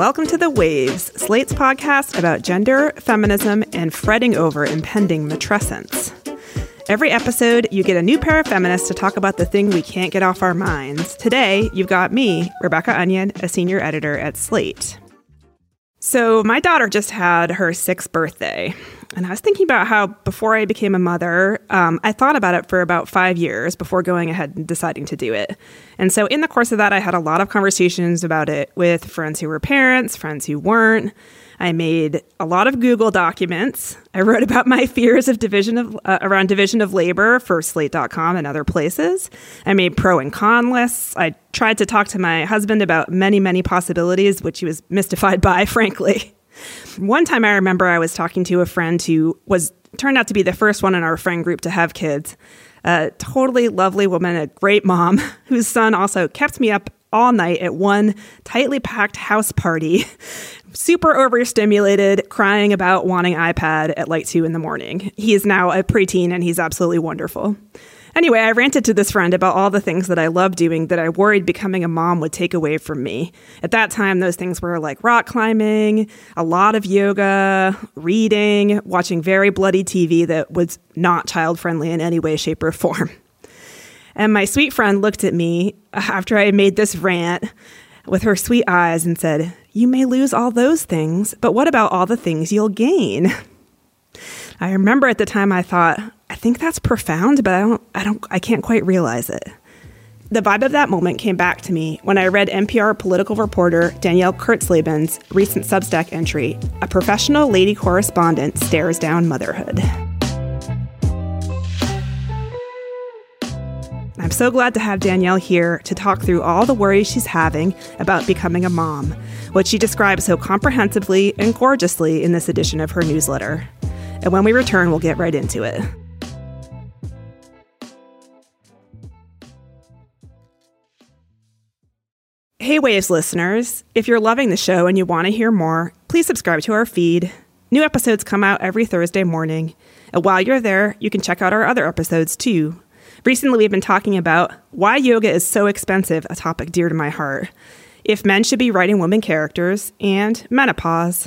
Welcome to The Waves, Slate's podcast about gender, feminism, and fretting over impending matrescence. Every episode, you get a new pair of feminists to talk about the thing we can't get off our minds. Today, you've got me, Rebecca Onion, a senior editor at Slate. So, my daughter just had her sixth birthday. And I was thinking about how before I became a mother, um, I thought about it for about five years before going ahead and deciding to do it. And so, in the course of that, I had a lot of conversations about it with friends who were parents, friends who weren't. I made a lot of Google documents. I wrote about my fears of division of uh, around division of labor for Slate.com and other places. I made pro and con lists. I tried to talk to my husband about many, many possibilities, which he was mystified by, frankly. One time I remember I was talking to a friend who was turned out to be the first one in our friend group to have kids. A totally lovely woman, a great mom, whose son also kept me up all night at one tightly packed house party, super overstimulated, crying about wanting iPad at like two in the morning. He is now a preteen and he's absolutely wonderful. Anyway, I ranted to this friend about all the things that I love doing that I worried becoming a mom would take away from me. At that time, those things were like rock climbing, a lot of yoga, reading, watching very bloody TV that was not child friendly in any way, shape, or form. And my sweet friend looked at me after I made this rant with her sweet eyes and said, You may lose all those things, but what about all the things you'll gain? I remember at the time I thought, think that's profound, but I don't I don't I can't quite realize it. The vibe of that moment came back to me when I read NPR political reporter Danielle Kurtzleben's recent Substack entry, A Professional Lady Correspondent Stares Down Motherhood. I'm so glad to have Danielle here to talk through all the worries she's having about becoming a mom, what she describes so comprehensively and gorgeously in this edition of her newsletter. And when we return, we'll get right into it. Hey, Waves listeners. If you're loving the show and you want to hear more, please subscribe to our feed. New episodes come out every Thursday morning. And while you're there, you can check out our other episodes too. Recently, we've been talking about why yoga is so expensive, a topic dear to my heart, if men should be writing women characters, and menopause.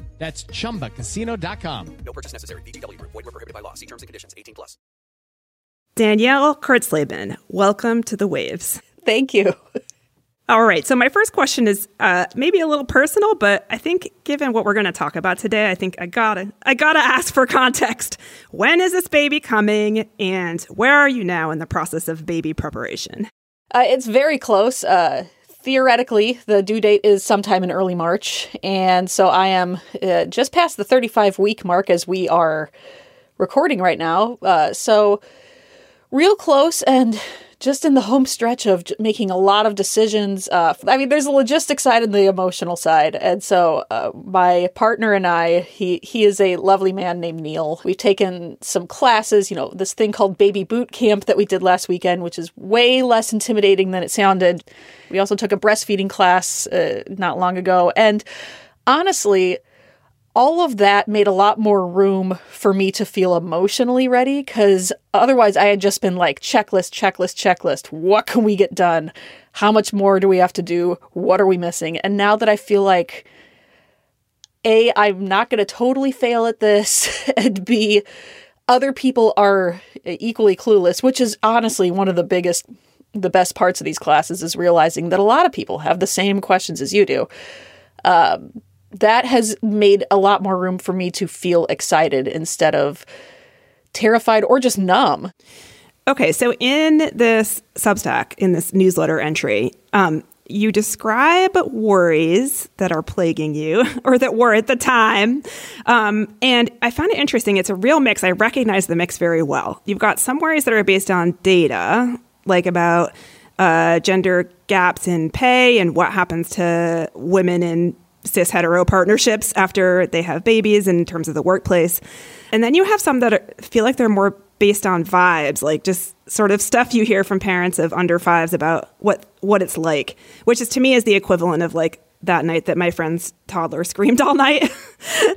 That's chumbacasino.com. No purchase necessary. VGW Group. Void were prohibited by law. See terms and conditions. 18 plus. Danielle Kurtzleben, welcome to the Waves. Thank you. All right. So my first question is uh, maybe a little personal, but I think given what we're going to talk about today, I think I gotta I gotta ask for context. When is this baby coming, and where are you now in the process of baby preparation? Uh, it's very close. Uh, theoretically, the due date is sometime in early March. And so I am uh, just past the 35 week mark as we are recording right now. Uh, so, real close and just in the home stretch of making a lot of decisions. Uh, I mean, there's the logistic side and the emotional side, and so uh, my partner and I, he he is a lovely man named Neil. We've taken some classes, you know, this thing called Baby Boot Camp that we did last weekend, which is way less intimidating than it sounded. We also took a breastfeeding class uh, not long ago, and honestly all of that made a lot more room for me to feel emotionally ready because otherwise I had just been like checklist, checklist, checklist. What can we get done? How much more do we have to do? What are we missing? And now that I feel like A, I'm not going to totally fail at this, and B, other people are equally clueless, which is honestly one of the biggest, the best parts of these classes is realizing that a lot of people have the same questions as you do. Um, that has made a lot more room for me to feel excited instead of terrified or just numb. Okay, so in this Substack, in this newsletter entry, um, you describe worries that are plaguing you or that were at the time. Um, and I found it interesting. It's a real mix. I recognize the mix very well. You've got some worries that are based on data, like about uh, gender gaps in pay and what happens to women in cis hetero partnerships after they have babies in terms of the workplace. And then you have some that are, feel like they're more based on vibes, like just sort of stuff you hear from parents of under fives about what what it's like, which is to me is the equivalent of like that night that my friend's toddler screamed all night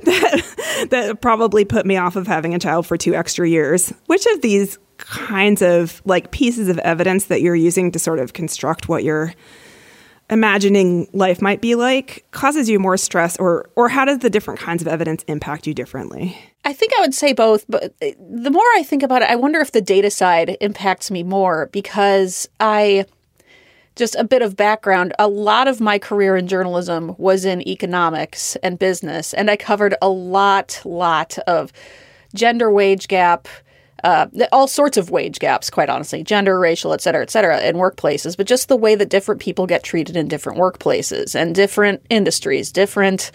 that, that probably put me off of having a child for two extra years. Which of these kinds of like pieces of evidence that you're using to sort of construct what you're imagining life might be like causes you more stress or or how does the different kinds of evidence impact you differently? I think I would say both, but uh, the more I think about it, I wonder if the data side impacts me more because I just a bit of background a lot of my career in journalism was in economics and business and i covered a lot lot of gender wage gap uh, all sorts of wage gaps quite honestly gender racial et cetera et cetera in workplaces but just the way that different people get treated in different workplaces and different industries different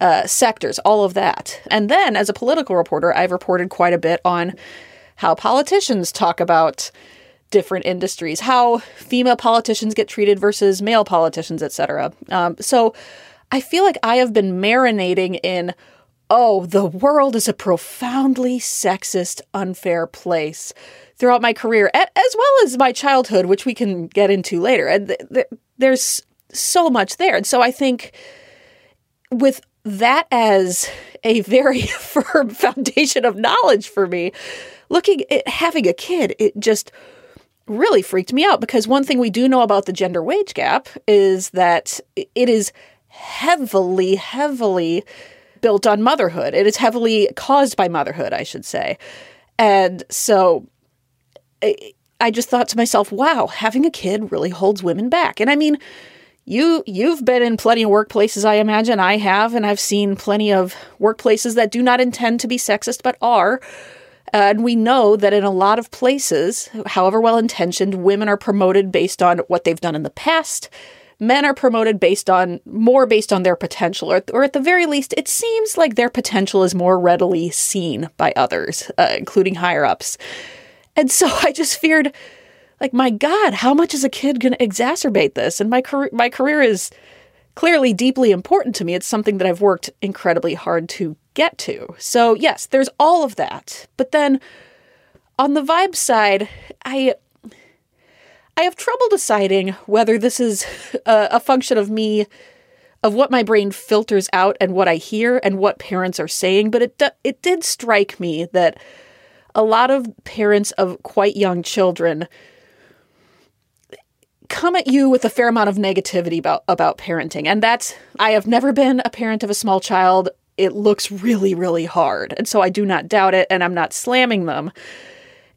uh, sectors all of that and then as a political reporter i've reported quite a bit on how politicians talk about different industries, how female politicians get treated versus male politicians, etc. Um, so I feel like I have been marinating in, oh, the world is a profoundly sexist, unfair place throughout my career, as well as my childhood, which we can get into later. And th- th- there's so much there. And so I think with that as a very firm foundation of knowledge for me, looking at having a kid, it just really freaked me out because one thing we do know about the gender wage gap is that it is heavily, heavily built on motherhood. It is heavily caused by motherhood, I should say. And so I just thought to myself, wow, having a kid really holds women back. And I mean, you you've been in plenty of workplaces I imagine I have and I've seen plenty of workplaces that do not intend to be sexist but are and we know that in a lot of places, however well intentioned, women are promoted based on what they've done in the past. Men are promoted based on more based on their potential, or, or at the very least, it seems like their potential is more readily seen by others, uh, including higher ups. And so I just feared, like, my God, how much is a kid going to exacerbate this? And my career, my career is clearly deeply important to me. It's something that I've worked incredibly hard to get to. So, yes, there's all of that. But then on the vibe side, I I have trouble deciding whether this is a, a function of me of what my brain filters out and what I hear and what parents are saying, but it it did strike me that a lot of parents of quite young children come at you with a fair amount of negativity about about parenting and that's I have never been a parent of a small child it looks really, really hard. And so I do not doubt it and I'm not slamming them.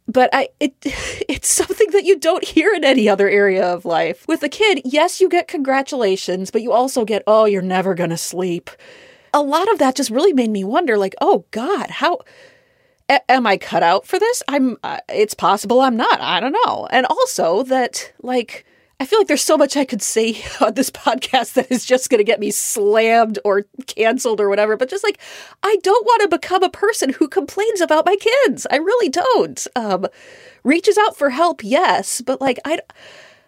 But I it it's something that you don't hear in any other area of life. With a kid, yes, you get congratulations, but you also get, oh, you're never gonna sleep. A lot of that just really made me wonder, like, oh God, how a- am I cut out for this? I'm. Uh, it's possible I'm not. I don't know. And also that, like, I feel like there's so much I could say on this podcast that is just going to get me slammed or canceled or whatever. But just like, I don't want to become a person who complains about my kids. I really don't. Um, reaches out for help, yes, but like, I,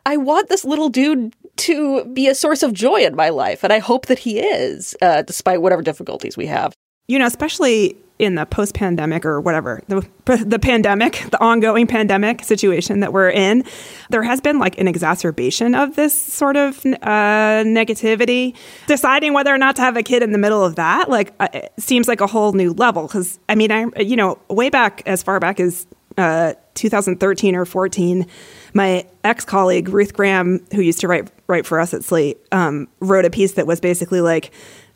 I want this little dude to be a source of joy in my life, and I hope that he is, uh, despite whatever difficulties we have. You know, especially in the post pandemic or whatever, the, the pandemic, the ongoing pandemic situation that we're in, there has been like an exacerbation of this sort of uh, negativity. Deciding whether or not to have a kid in the middle of that, like, uh, seems like a whole new level. Cause I mean, I, you know, way back as far back as uh, 2013 or 14, my ex colleague, Ruth Graham, who used to write, write for us at Slate, um, wrote a piece that was basically like,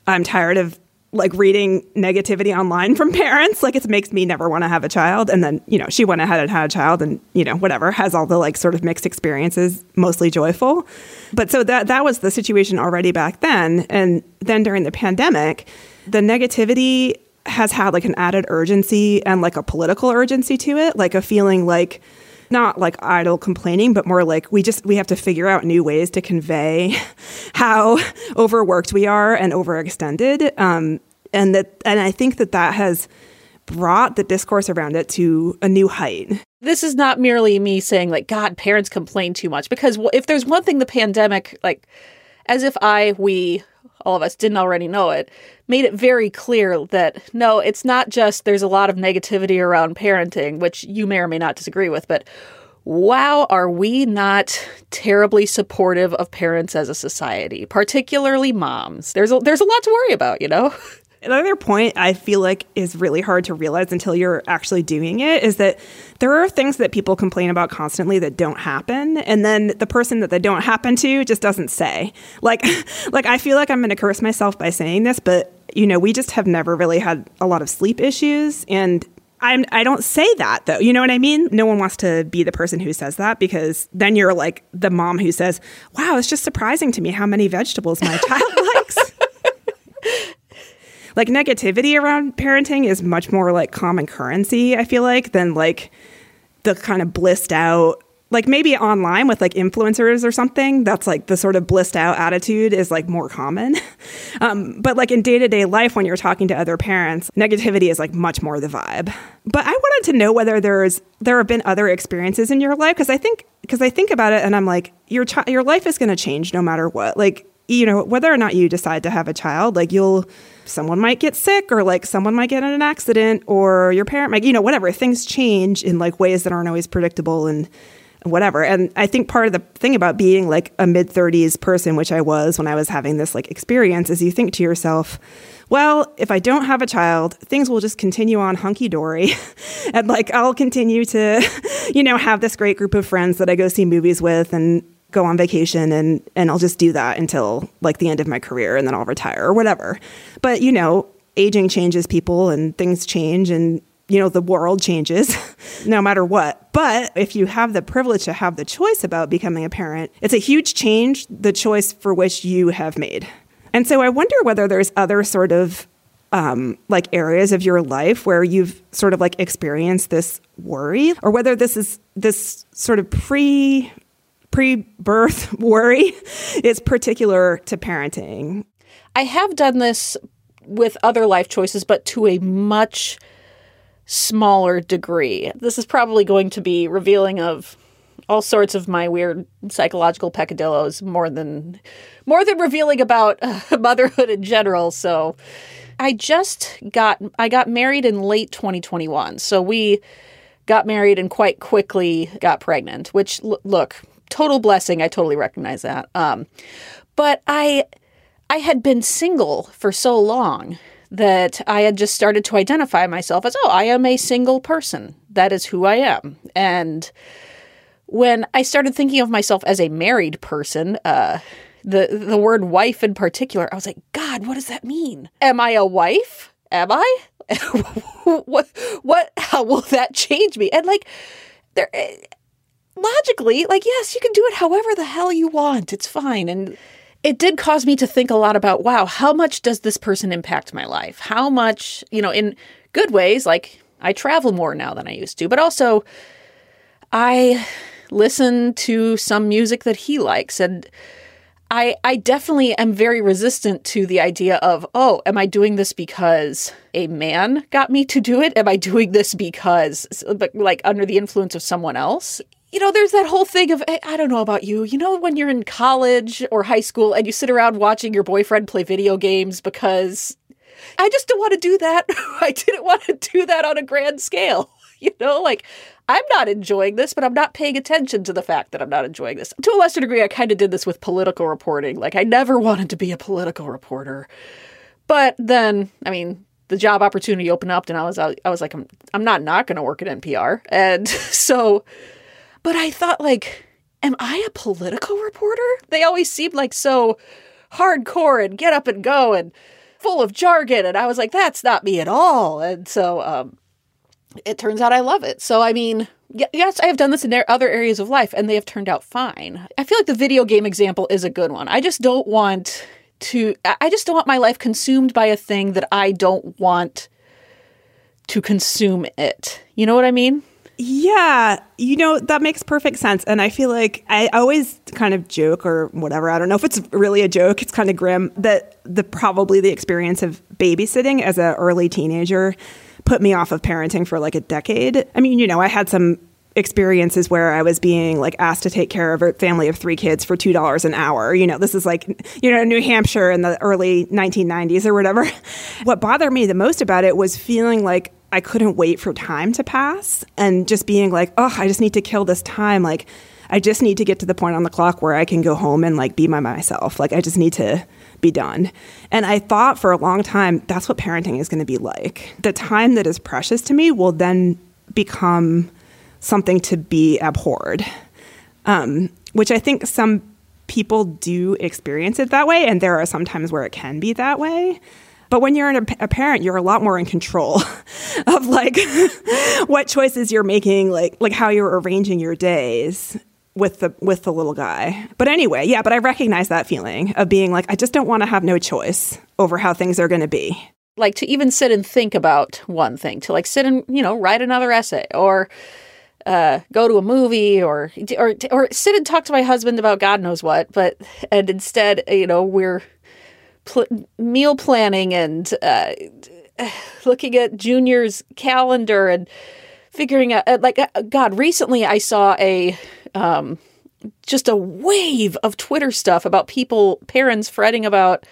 I'm tired of like reading negativity online from parents. Like it makes me never want to have a child. And then you know she went ahead and had a child and you know whatever has all the like sort of mixed experiences mostly joyful. But so that that was the situation already back then. And then during the pandemic the negativity has had like an added urgency and like a political urgency to it like a feeling like not like idle complaining, but more like we just we have to figure out new ways to convey how overworked we are and overextended. Um, and that and I think that that has brought the discourse around it to a new height. This is not merely me saying like God, parents complain too much because if there's one thing the pandemic like as if I we all of us didn't already know it, made it very clear that no, it's not just there's a lot of negativity around parenting, which you may or may not disagree with, but wow, are we not terribly supportive of parents as a society, particularly moms? There's a, there's a lot to worry about, you know? Another point I feel like is really hard to realize until you're actually doing it is that there are things that people complain about constantly that don't happen, and then the person that they don't happen to just doesn't say. Like, like I feel like I'm going to curse myself by saying this, but you know, we just have never really had a lot of sleep issues, and I'm, I don't say that though. You know what I mean? No one wants to be the person who says that because then you're like the mom who says, "Wow, it's just surprising to me how many vegetables my child likes." like negativity around parenting is much more like common currency, I feel like, than like the kind of blissed out like maybe online with like influencers or something that's like the sort of blissed out attitude is like more common. Um, but like in day-to-day life when you're talking to other parents negativity is like much more the vibe. But i wanted to know whether there's there have been other experiences in your life because i think because i think about it and i'm like your chi- your life is going to change no matter what. Like you know whether or not you decide to have a child like you'll someone might get sick or like someone might get in an accident or your parent might you know whatever things change in like ways that aren't always predictable and whatever. And i think part of the thing about being like a mid 30s person which i was when i was having this like experience is you think to yourself well if i don't have a child things will just continue on hunky-dory. And like i'll continue to you know have this great group of friends that i go see movies with and go on vacation and and I'll just do that until like the end of my career and then I'll retire or whatever. But you know, aging changes people and things change and you know the world changes no matter what. But if you have the privilege to have the choice about becoming a parent, it's a huge change the choice for which you have made. And so I wonder whether there's other sort of um, like areas of your life where you've sort of like experienced this worry, or whether this is this sort of pre pre-birth worry is particular to parenting. I have done this with other life choices, but to a much smaller degree. This is probably going to be revealing of all sorts of my weird psychological peccadillos more than more than revealing about uh, motherhood in general. So I just got I got married in late 2021. So we got married and quite quickly got pregnant, which look, total blessing. I totally recognize that. Um, but I I had been single for so long that I had just started to identify myself as, oh, I am a single person. That is who I am. And when I started thinking of myself as a married person, uh, the the word wife in particular, I was like, God, what does that mean? Am I a wife? Am I? what what how will that change me? And like there logically, like, yes, you can do it however the hell you want. It's fine. And it did cause me to think a lot about wow, how much does this person impact my life? How much, you know, in good ways, like I travel more now than I used to, but also I listen to some music that he likes and I I definitely am very resistant to the idea of, oh, am I doing this because a man got me to do it? Am I doing this because like under the influence of someone else? You know, there's that whole thing of, eh, I don't know about you, you know, when you're in college or high school and you sit around watching your boyfriend play video games because I just don't want to do that. I didn't want to do that on a grand scale. You know, like I'm not enjoying this, but I'm not paying attention to the fact that I'm not enjoying this. To a lesser degree, I kind of did this with political reporting. Like, I never wanted to be a political reporter. But then, I mean, the job opportunity opened up and I was I was like I'm I'm not not going to work at NPR. And so but I thought, like, am I a political reporter? They always seemed like so hardcore and get up and go and full of jargon. And I was like, that's not me at all. And so um, it turns out I love it. So, I mean, yes, I have done this in other areas of life and they have turned out fine. I feel like the video game example is a good one. I just don't want to, I just don't want my life consumed by a thing that I don't want to consume it. You know what I mean? Yeah, you know, that makes perfect sense. And I feel like I always kind of joke or whatever. I don't know if it's really a joke. It's kind of grim that the probably the experience of babysitting as an early teenager put me off of parenting for like a decade. I mean, you know, I had some experiences where I was being like asked to take care of a family of three kids for two dollars an hour. You know, this is like you know New Hampshire in the early 1990s or whatever. what bothered me the most about it was feeling like I couldn't wait for time to pass and just being like, oh, I just need to kill this time. Like, I just need to get to the point on the clock where I can go home and like be by myself. Like, I just need to be done. And I thought for a long time that's what parenting is going to be like. The time that is precious to me will then become something to be abhorred, um, which I think some people do experience it that way. And there are some times where it can be that way. But when you're a, a parent, you're a lot more in control of like what choices you're making, like like how you're arranging your days with the with the little guy. But anyway, yeah, but I recognize that feeling of being like I just don't want to have no choice over how things are going to be. Like to even sit and think about one thing, to like sit and, you know, write another essay or uh, go to a movie or or or sit and talk to my husband about God knows what, but and instead, you know, we're pl- meal planning and uh, looking at Junior's calendar and figuring out, uh, like, uh, God, recently I saw a. Um, just a wave of Twitter stuff about people, parents fretting about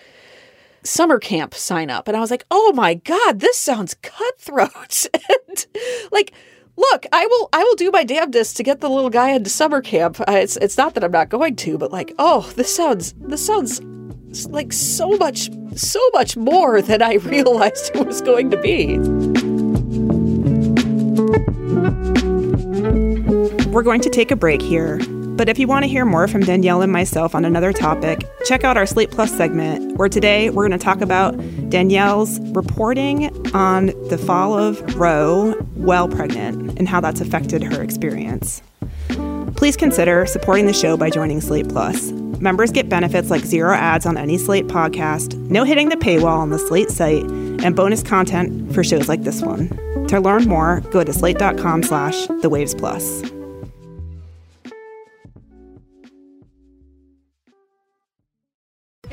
summer camp sign up. And I was like, oh my God, this sounds cutthroat. and like, look, I will I will do my damnedest to get the little guy into summer camp. Uh, it's it's not that I'm not going to, but like, oh, this sounds this sounds like so much, so much more than I realized it was going to be. We're going to take a break here, but if you want to hear more from Danielle and myself on another topic, check out our Slate Plus segment, where today we're going to talk about Danielle's reporting on the fall of Roe while pregnant and how that's affected her experience. Please consider supporting the show by joining Slate Plus. Members get benefits like zero ads on any Slate podcast, no hitting the paywall on the Slate site, and bonus content for shows like this one. To learn more, go to slate.com slash the waves plus.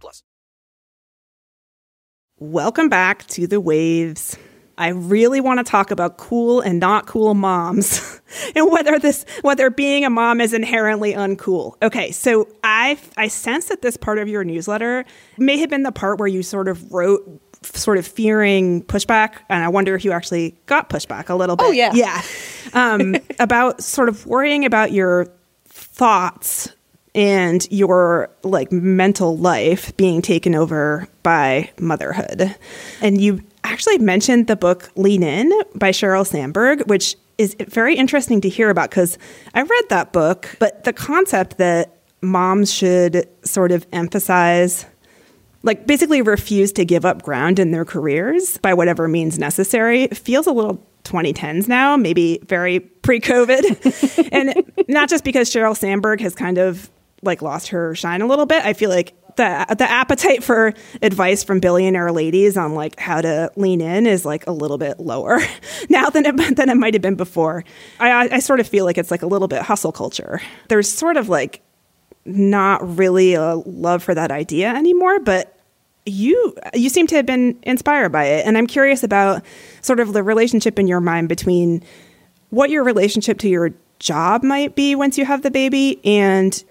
plus. Welcome back to the waves. I really want to talk about cool and not cool moms and whether this whether being a mom is inherently uncool. Okay, so I I sense that this part of your newsletter may have been the part where you sort of wrote sort of fearing pushback, and I wonder if you actually got pushback a little bit. Oh yeah, yeah, um, about sort of worrying about your thoughts and your like mental life being taken over by motherhood. And you actually mentioned the book Lean In by Sheryl Sandberg, which is very interesting to hear about because I read that book, but the concept that moms should sort of emphasize like basically refuse to give up ground in their careers by whatever means necessary feels a little 2010s now, maybe very pre-COVID. and not just because Sheryl Sandberg has kind of like lost her shine a little bit. I feel like the the appetite for advice from billionaire ladies on like how to lean in is like a little bit lower now than it than it might have been before. I I sort of feel like it's like a little bit hustle culture. There's sort of like not really a love for that idea anymore, but you you seem to have been inspired by it and i'm curious about sort of the relationship in your mind between what your relationship to your job might be once you have the baby and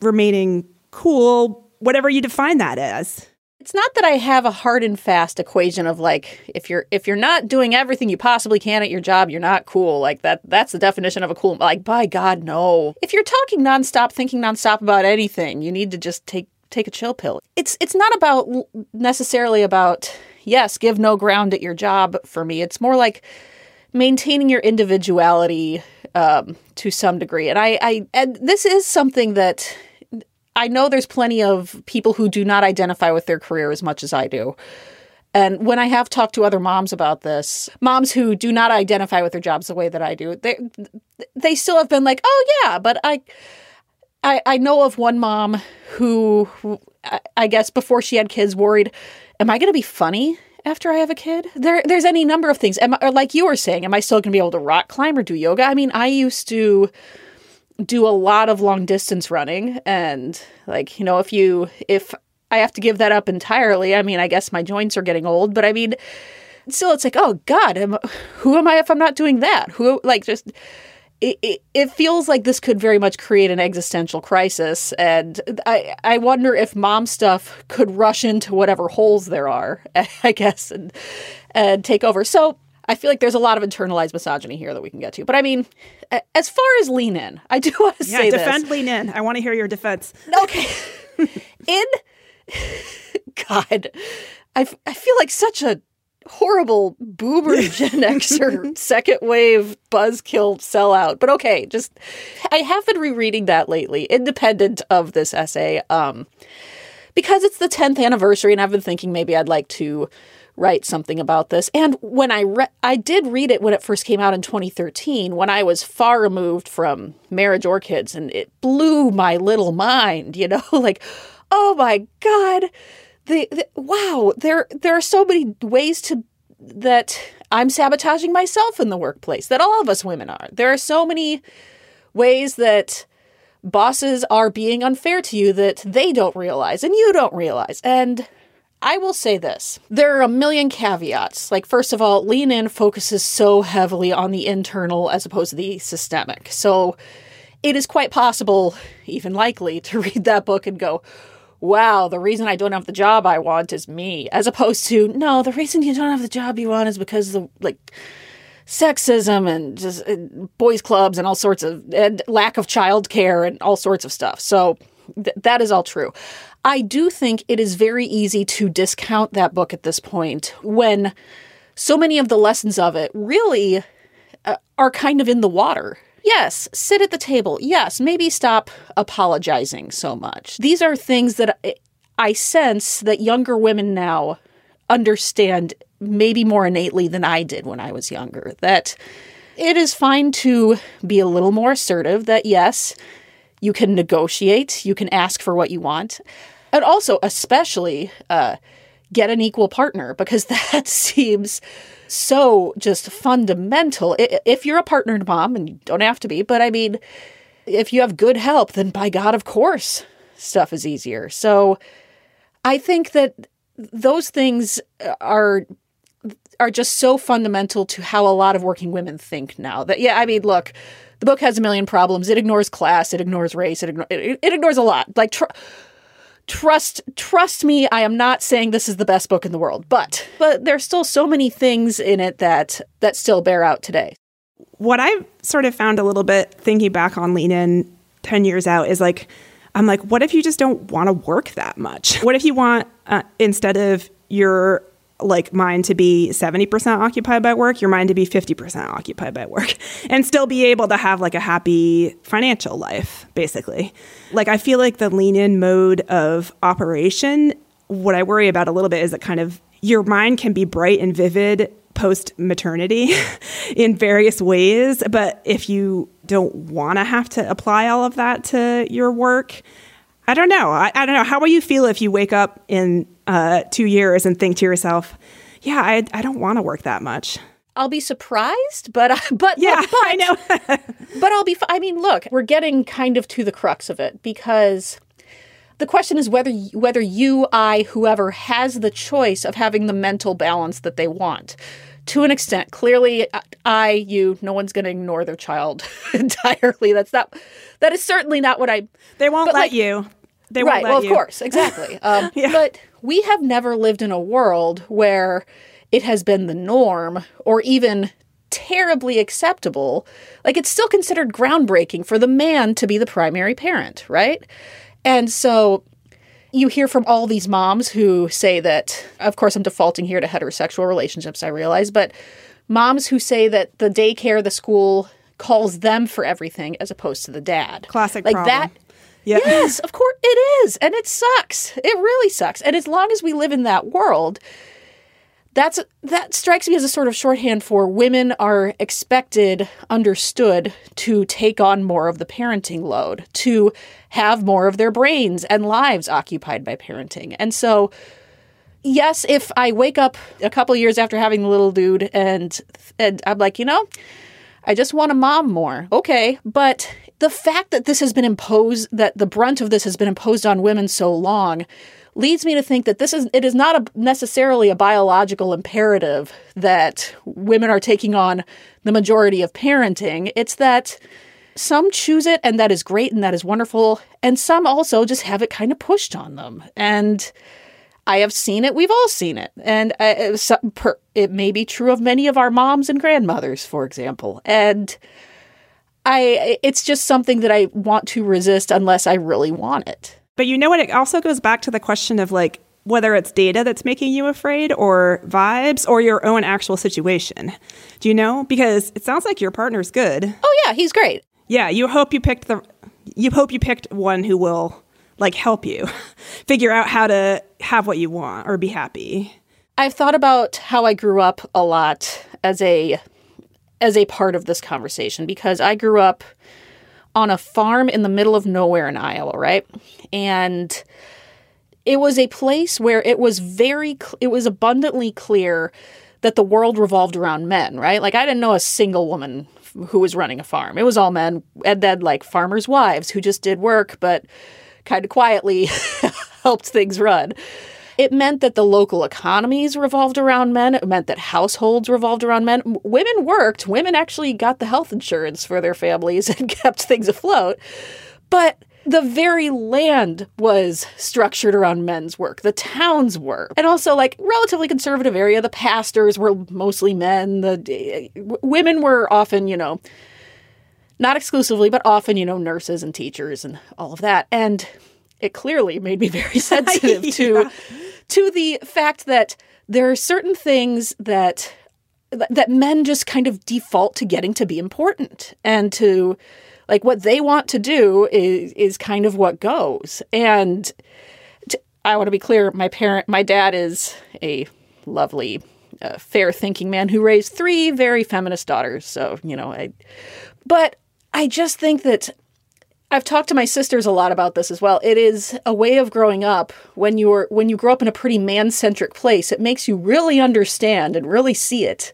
remaining cool whatever you define that as it's not that i have a hard and fast equation of like if you're if you're not doing everything you possibly can at your job you're not cool like that that's the definition of a cool like by god no if you're talking nonstop thinking nonstop about anything you need to just take take a chill pill. It's it's not about necessarily about yes, give no ground at your job for me. It's more like maintaining your individuality um, to some degree. And I, I and this is something that I know there's plenty of people who do not identify with their career as much as I do. And when I have talked to other moms about this, moms who do not identify with their jobs the way that I do, they they still have been like, "Oh yeah, but I I, I know of one mom who, who I, guess before she had kids worried, am I going to be funny after I have a kid? There, there's any number of things. Am I, like you were saying, am I still going to be able to rock climb or do yoga? I mean, I used to do a lot of long distance running, and like you know, if you if I have to give that up entirely, I mean, I guess my joints are getting old, but I mean, still, it's like, oh God, am, who am I if I'm not doing that? Who like just it, it, it, feels like this could very much create an existential crisis. And I, I wonder if mom stuff could rush into whatever holes there are, I guess, and, and take over. So I feel like there's a lot of internalized misogyny here that we can get to. But I mean, as far as lean in, I do want to say. yeah, say defend this. lean in. I want to hear your defense. Okay. in God, I, I feel like such a horrible boomer Gen Xer second wave buzzkill sellout. But okay, just I have been rereading that lately, independent of this essay, um, because it's the 10th anniversary, and I've been thinking maybe I'd like to write something about this. And when I read, I did read it when it first came out in 2013, when I was far removed from marriage or kids, and it blew my little mind. You know, like, oh my god the, the, wow, there there are so many ways to that I'm sabotaging myself in the workplace. That all of us women are. There are so many ways that bosses are being unfair to you that they don't realize and you don't realize. And I will say this there are a million caveats. Like, first of all, Lean In focuses so heavily on the internal as opposed to the systemic. So it is quite possible, even likely, to read that book and go, wow, the reason I don't have the job I want is me, as opposed to, no, the reason you don't have the job you want is because the, like, sexism and just uh, boys clubs and all sorts of, and lack of childcare and all sorts of stuff. So th- that is all true. I do think it is very easy to discount that book at this point when so many of the lessons of it really uh, are kind of in the water Yes, sit at the table. Yes, maybe stop apologizing so much. These are things that I sense that younger women now understand maybe more innately than I did when I was younger. That it is fine to be a little more assertive, that yes, you can negotiate, you can ask for what you want. And also, especially, uh, get an equal partner because that seems so just fundamental. If you're a partnered mom, and you don't have to be, but I mean, if you have good help, then by God, of course, stuff is easier. So I think that those things are are just so fundamental to how a lot of working women think now. That yeah, I mean, look, the book has a million problems. It ignores class, it ignores race, it, it, it ignores a lot. Like tr- trust trust me i am not saying this is the best book in the world but but there's still so many things in it that that still bear out today what i've sort of found a little bit thinking back on lean in 10 years out is like i'm like what if you just don't want to work that much what if you want uh, instead of your like mine to be 70% occupied by work, your mind to be 50% occupied by work, and still be able to have like a happy financial life, basically. Like, I feel like the lean in mode of operation, what I worry about a little bit is that kind of your mind can be bright and vivid post maternity in various ways. But if you don't want to have to apply all of that to your work, I don't know. I, I don't know. How will you feel if you wake up in uh, two years and think to yourself, yeah, I, I don't want to work that much? I'll be surprised, but but yeah, but, I know. but I'll be. I mean, look, we're getting kind of to the crux of it because the question is whether whether you, I, whoever has the choice of having the mental balance that they want. To an extent, clearly, I, you, no one's going to ignore their child entirely. That's not. That is certainly not what I. They won't let like, you. They right. well, of you. course, exactly. Um, yeah. But we have never lived in a world where it has been the norm or even terribly acceptable. Like it's still considered groundbreaking for the man to be the primary parent, right? And so you hear from all these moms who say that, of course, I'm defaulting here to heterosexual relationships, I realize, but moms who say that the daycare, the school calls them for everything as opposed to the dad. Classic like problem. that. Yeah. Yes, of course it is. And it sucks. It really sucks. And as long as we live in that world, that's that strikes me as a sort of shorthand for women are expected understood to take on more of the parenting load to have more of their brains and lives occupied by parenting and so yes if i wake up a couple years after having the little dude and and i'm like you know i just want a mom more okay but the fact that this has been imposed that the brunt of this has been imposed on women so long leads me to think that this is it is not a, necessarily a biological imperative that women are taking on the majority of parenting. It's that some choose it and that is great and that is wonderful and some also just have it kind of pushed on them. And I have seen it. We've all seen it. And uh, it may be true of many of our moms and grandmothers, for example. And I it's just something that I want to resist unless I really want it. But you know what? It also goes back to the question of like whether it's data that's making you afraid or vibes or your own actual situation. Do you know? Because it sounds like your partner's good. Oh yeah, he's great. Yeah, you hope you picked the you hope you picked one who will like help you figure out how to have what you want or be happy. I've thought about how I grew up a lot as a as a part of this conversation because I grew up on a farm in the middle of nowhere in Iowa, right? And it was a place where it was very, it was abundantly clear that the world revolved around men, right? Like I didn't know a single woman who was running a farm. It was all men. And then like farmers' wives who just did work, but kind of quietly helped things run. It meant that the local economies revolved around men. It meant that households revolved around men. Women worked. Women actually got the health insurance for their families and kept things afloat. But the very land was structured around men's work. The towns were. And also, like, relatively conservative area. The pastors were mostly men. The eh, women were often, you know, not exclusively, but often, you know, nurses and teachers and all of that. And it clearly made me very sensitive yeah. to to the fact that there are certain things that that men just kind of default to getting to be important and to like what they want to do is is kind of what goes and to, i want to be clear my parent my dad is a lovely uh, fair thinking man who raised three very feminist daughters so you know i but i just think that I've talked to my sisters a lot about this as well. It is a way of growing up when you're when you grow up in a pretty man-centric place. It makes you really understand and really see it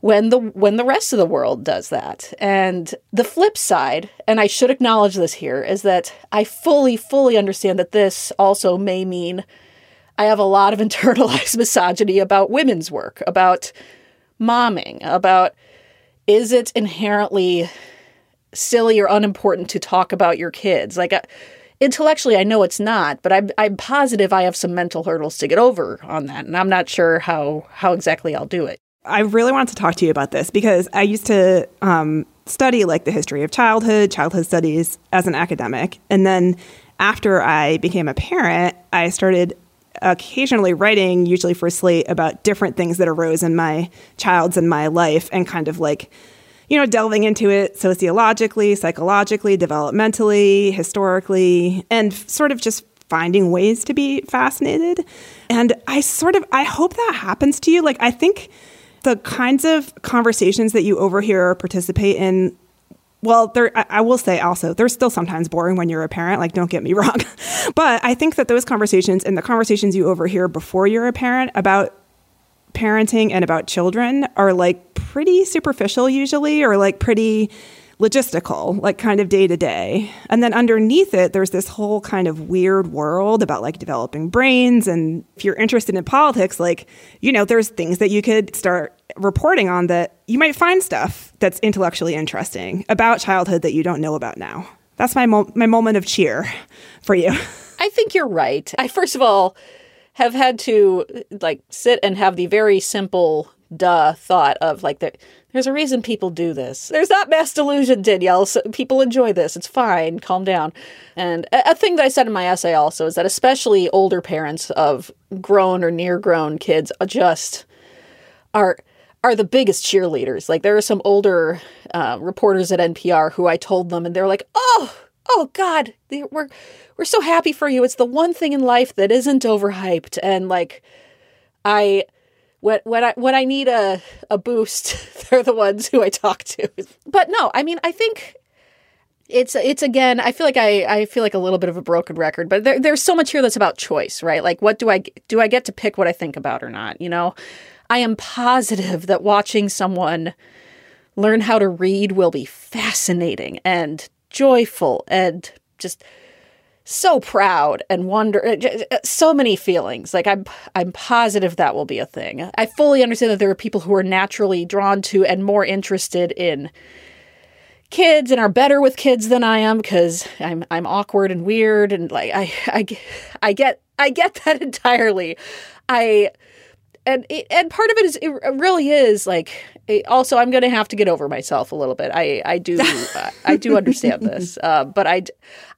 when the when the rest of the world does that. And the flip side, and I should acknowledge this here, is that I fully fully understand that this also may mean I have a lot of internalized misogyny about women's work, about momming, about is it inherently silly or unimportant to talk about your kids. Like, uh, intellectually, I know it's not, but I'm, I'm positive I have some mental hurdles to get over on that, and I'm not sure how how exactly I'll do it. I really wanted to talk to you about this because I used to um, study like the history of childhood, childhood studies as an academic, and then after I became a parent, I started occasionally writing, usually for Slate, about different things that arose in my child's and my life, and kind of like you know, delving into it sociologically, psychologically, developmentally, historically, and sort of just finding ways to be fascinated. And I sort of I hope that happens to you. Like I think the kinds of conversations that you overhear or participate in well, there I, I will say also they're still sometimes boring when you're a parent, like don't get me wrong. but I think that those conversations and the conversations you overhear before you're a parent about parenting and about children are like pretty superficial usually or like pretty logistical, like kind of day to day. And then underneath it, there's this whole kind of weird world about like developing brains. And if you're interested in politics, like, you know, there's things that you could start reporting on that you might find stuff that's intellectually interesting about childhood that you don't know about now. That's my, mo- my moment of cheer for you. I think you're right. I, first of all, have had to like sit and have the very simple duh thought of like that there's a reason people do this. There's not mass delusion, Danielle. So people enjoy this. It's fine. Calm down. And a, a thing that I said in my essay also is that especially older parents of grown or near grown kids just are are the biggest cheerleaders. Like there are some older uh, reporters at NPR who I told them, and they're like, "Oh, oh God, we're we're so happy for you. It's the one thing in life that isn't overhyped." And like, I when when I when I need a a boost, they're the ones who I talk to. But no, I mean, I think it's it's again. I feel like I I feel like a little bit of a broken record, but there, there's so much here that's about choice, right? Like, what do I do? I get to pick what I think about or not? You know, I am positive that watching someone learn how to read will be fascinating and joyful and just so proud and wonder uh, uh, so many feelings. Like i'm i'm positive that will be a thing. I fully understand that there are people who are naturally drawn to and more interested in kids and are better with kids than i am because i'm i'm awkward and weird and like i i i get i get that entirely. I and and part of it is it really is like it, also I'm going to have to get over myself a little bit. I I do uh, I do understand this, uh, but I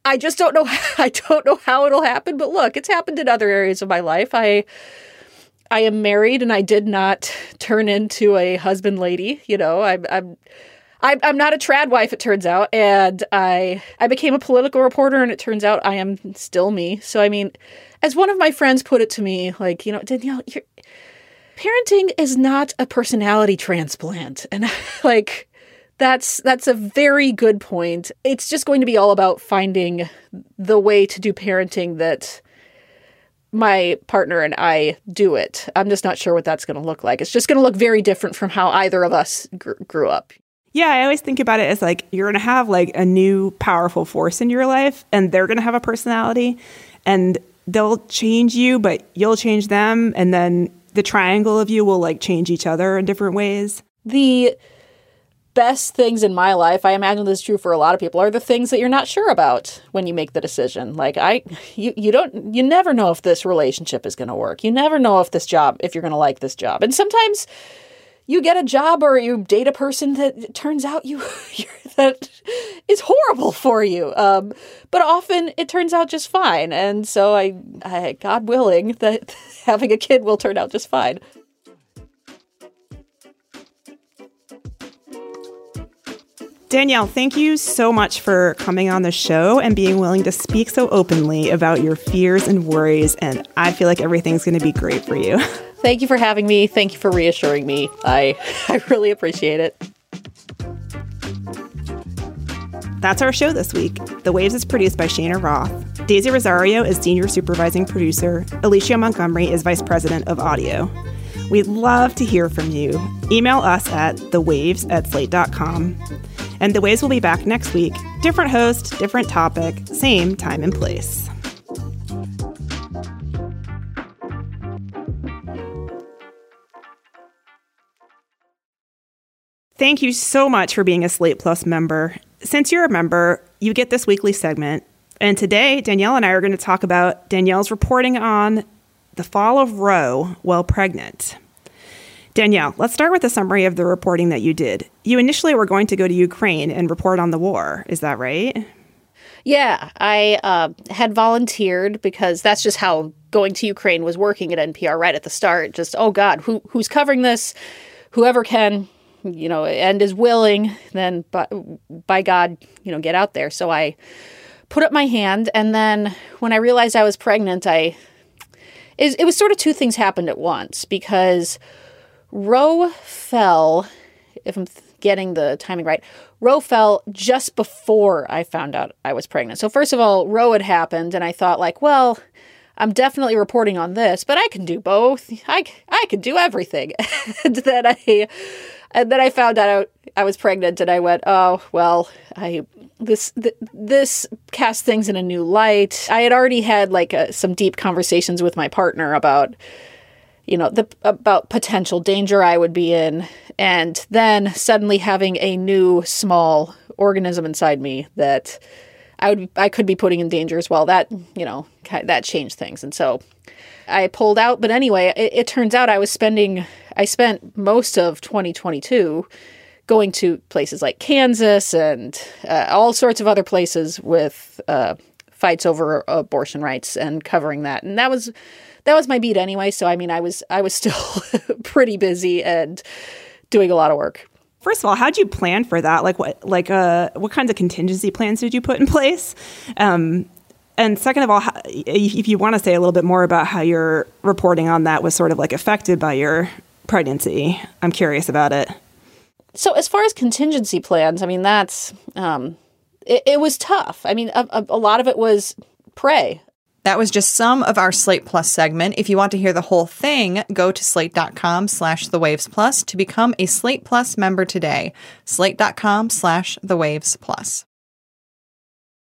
I just don't know I don't know how it'll happen. But look, it's happened in other areas of my life. I I am married and I did not turn into a husband lady. You know, I'm I'm I'm, I'm not a trad wife, it turns out, and I I became a political reporter, and it turns out I am still me. So I mean, as one of my friends put it to me, like you know, Danielle, you're parenting is not a personality transplant. And like that's that's a very good point. It's just going to be all about finding the way to do parenting that my partner and I do it. I'm just not sure what that's going to look like. It's just going to look very different from how either of us gr- grew up. Yeah, I always think about it as like you're going to have like a new powerful force in your life and they're going to have a personality and they'll change you, but you'll change them and then the triangle of you will like change each other in different ways. The best things in my life, I imagine this is true for a lot of people, are the things that you're not sure about when you make the decision. Like I you you don't you never know if this relationship is going to work. You never know if this job if you're going to like this job. And sometimes you get a job or you date a person that turns out you that is horrible for you. Um, but often it turns out just fine, and so I, I, God willing, that having a kid will turn out just fine. Danielle, thank you so much for coming on the show and being willing to speak so openly about your fears and worries. And I feel like everything's going to be great for you. Thank you for having me. Thank you for reassuring me. I, I really appreciate it. That's our show this week. The Waves is produced by Cheyna Roth. Daisy Rosario is senior supervising producer. Alicia Montgomery is vice president of audio. We'd love to hear from you. Email us at thewaves at slate.com. And The Waves will be back next week. Different host, different topic, same time and place. Thank you so much for being a Slate Plus member. Since you're a member, you get this weekly segment. And today, Danielle and I are going to talk about Danielle's reporting on the fall of Roe while pregnant. Danielle, let's start with a summary of the reporting that you did. You initially were going to go to Ukraine and report on the war. Is that right? Yeah, I uh, had volunteered because that's just how going to Ukraine was working at NPR right at the start. Just, oh God, who who's covering this? Whoever can, you know, and is willing, then by, by God, you know, get out there. So I put up my hand, and then when I realized I was pregnant, I it, it was sort of two things happened at once because Roe fell, if I'm getting the timing right, Roe fell just before I found out I was pregnant. So first of all, Roe had happened, and I thought like, well. I'm definitely reporting on this, but I can do both. I, I can do everything. and then I and then I found out I, was pregnant, and I went, oh well, I this th- this cast things in a new light. I had already had like a, some deep conversations with my partner about you know the about potential danger I would be in, and then suddenly having a new small organism inside me that I would I could be putting in danger as well. That you know that changed things, and so I pulled out. But anyway, it, it turns out I was spending I spent most of 2022 going to places like Kansas and uh, all sorts of other places with uh, fights over abortion rights and covering that. And that was that was my beat anyway. So I mean, I was I was still pretty busy and doing a lot of work. First of all, how did you plan for that? Like what like uh what kinds of contingency plans did you put in place? Um, and second of all, if you want to say a little bit more about how your reporting on that was sort of like affected by your pregnancy. I'm curious about it. So as far as contingency plans, I mean that's um, it, it was tough. I mean a, a, a lot of it was pray. That was just some of our Slate Plus segment. If you want to hear the whole thing, go to slate.com slash the waves plus to become a Slate Plus member today. Slate.com slash the waves plus.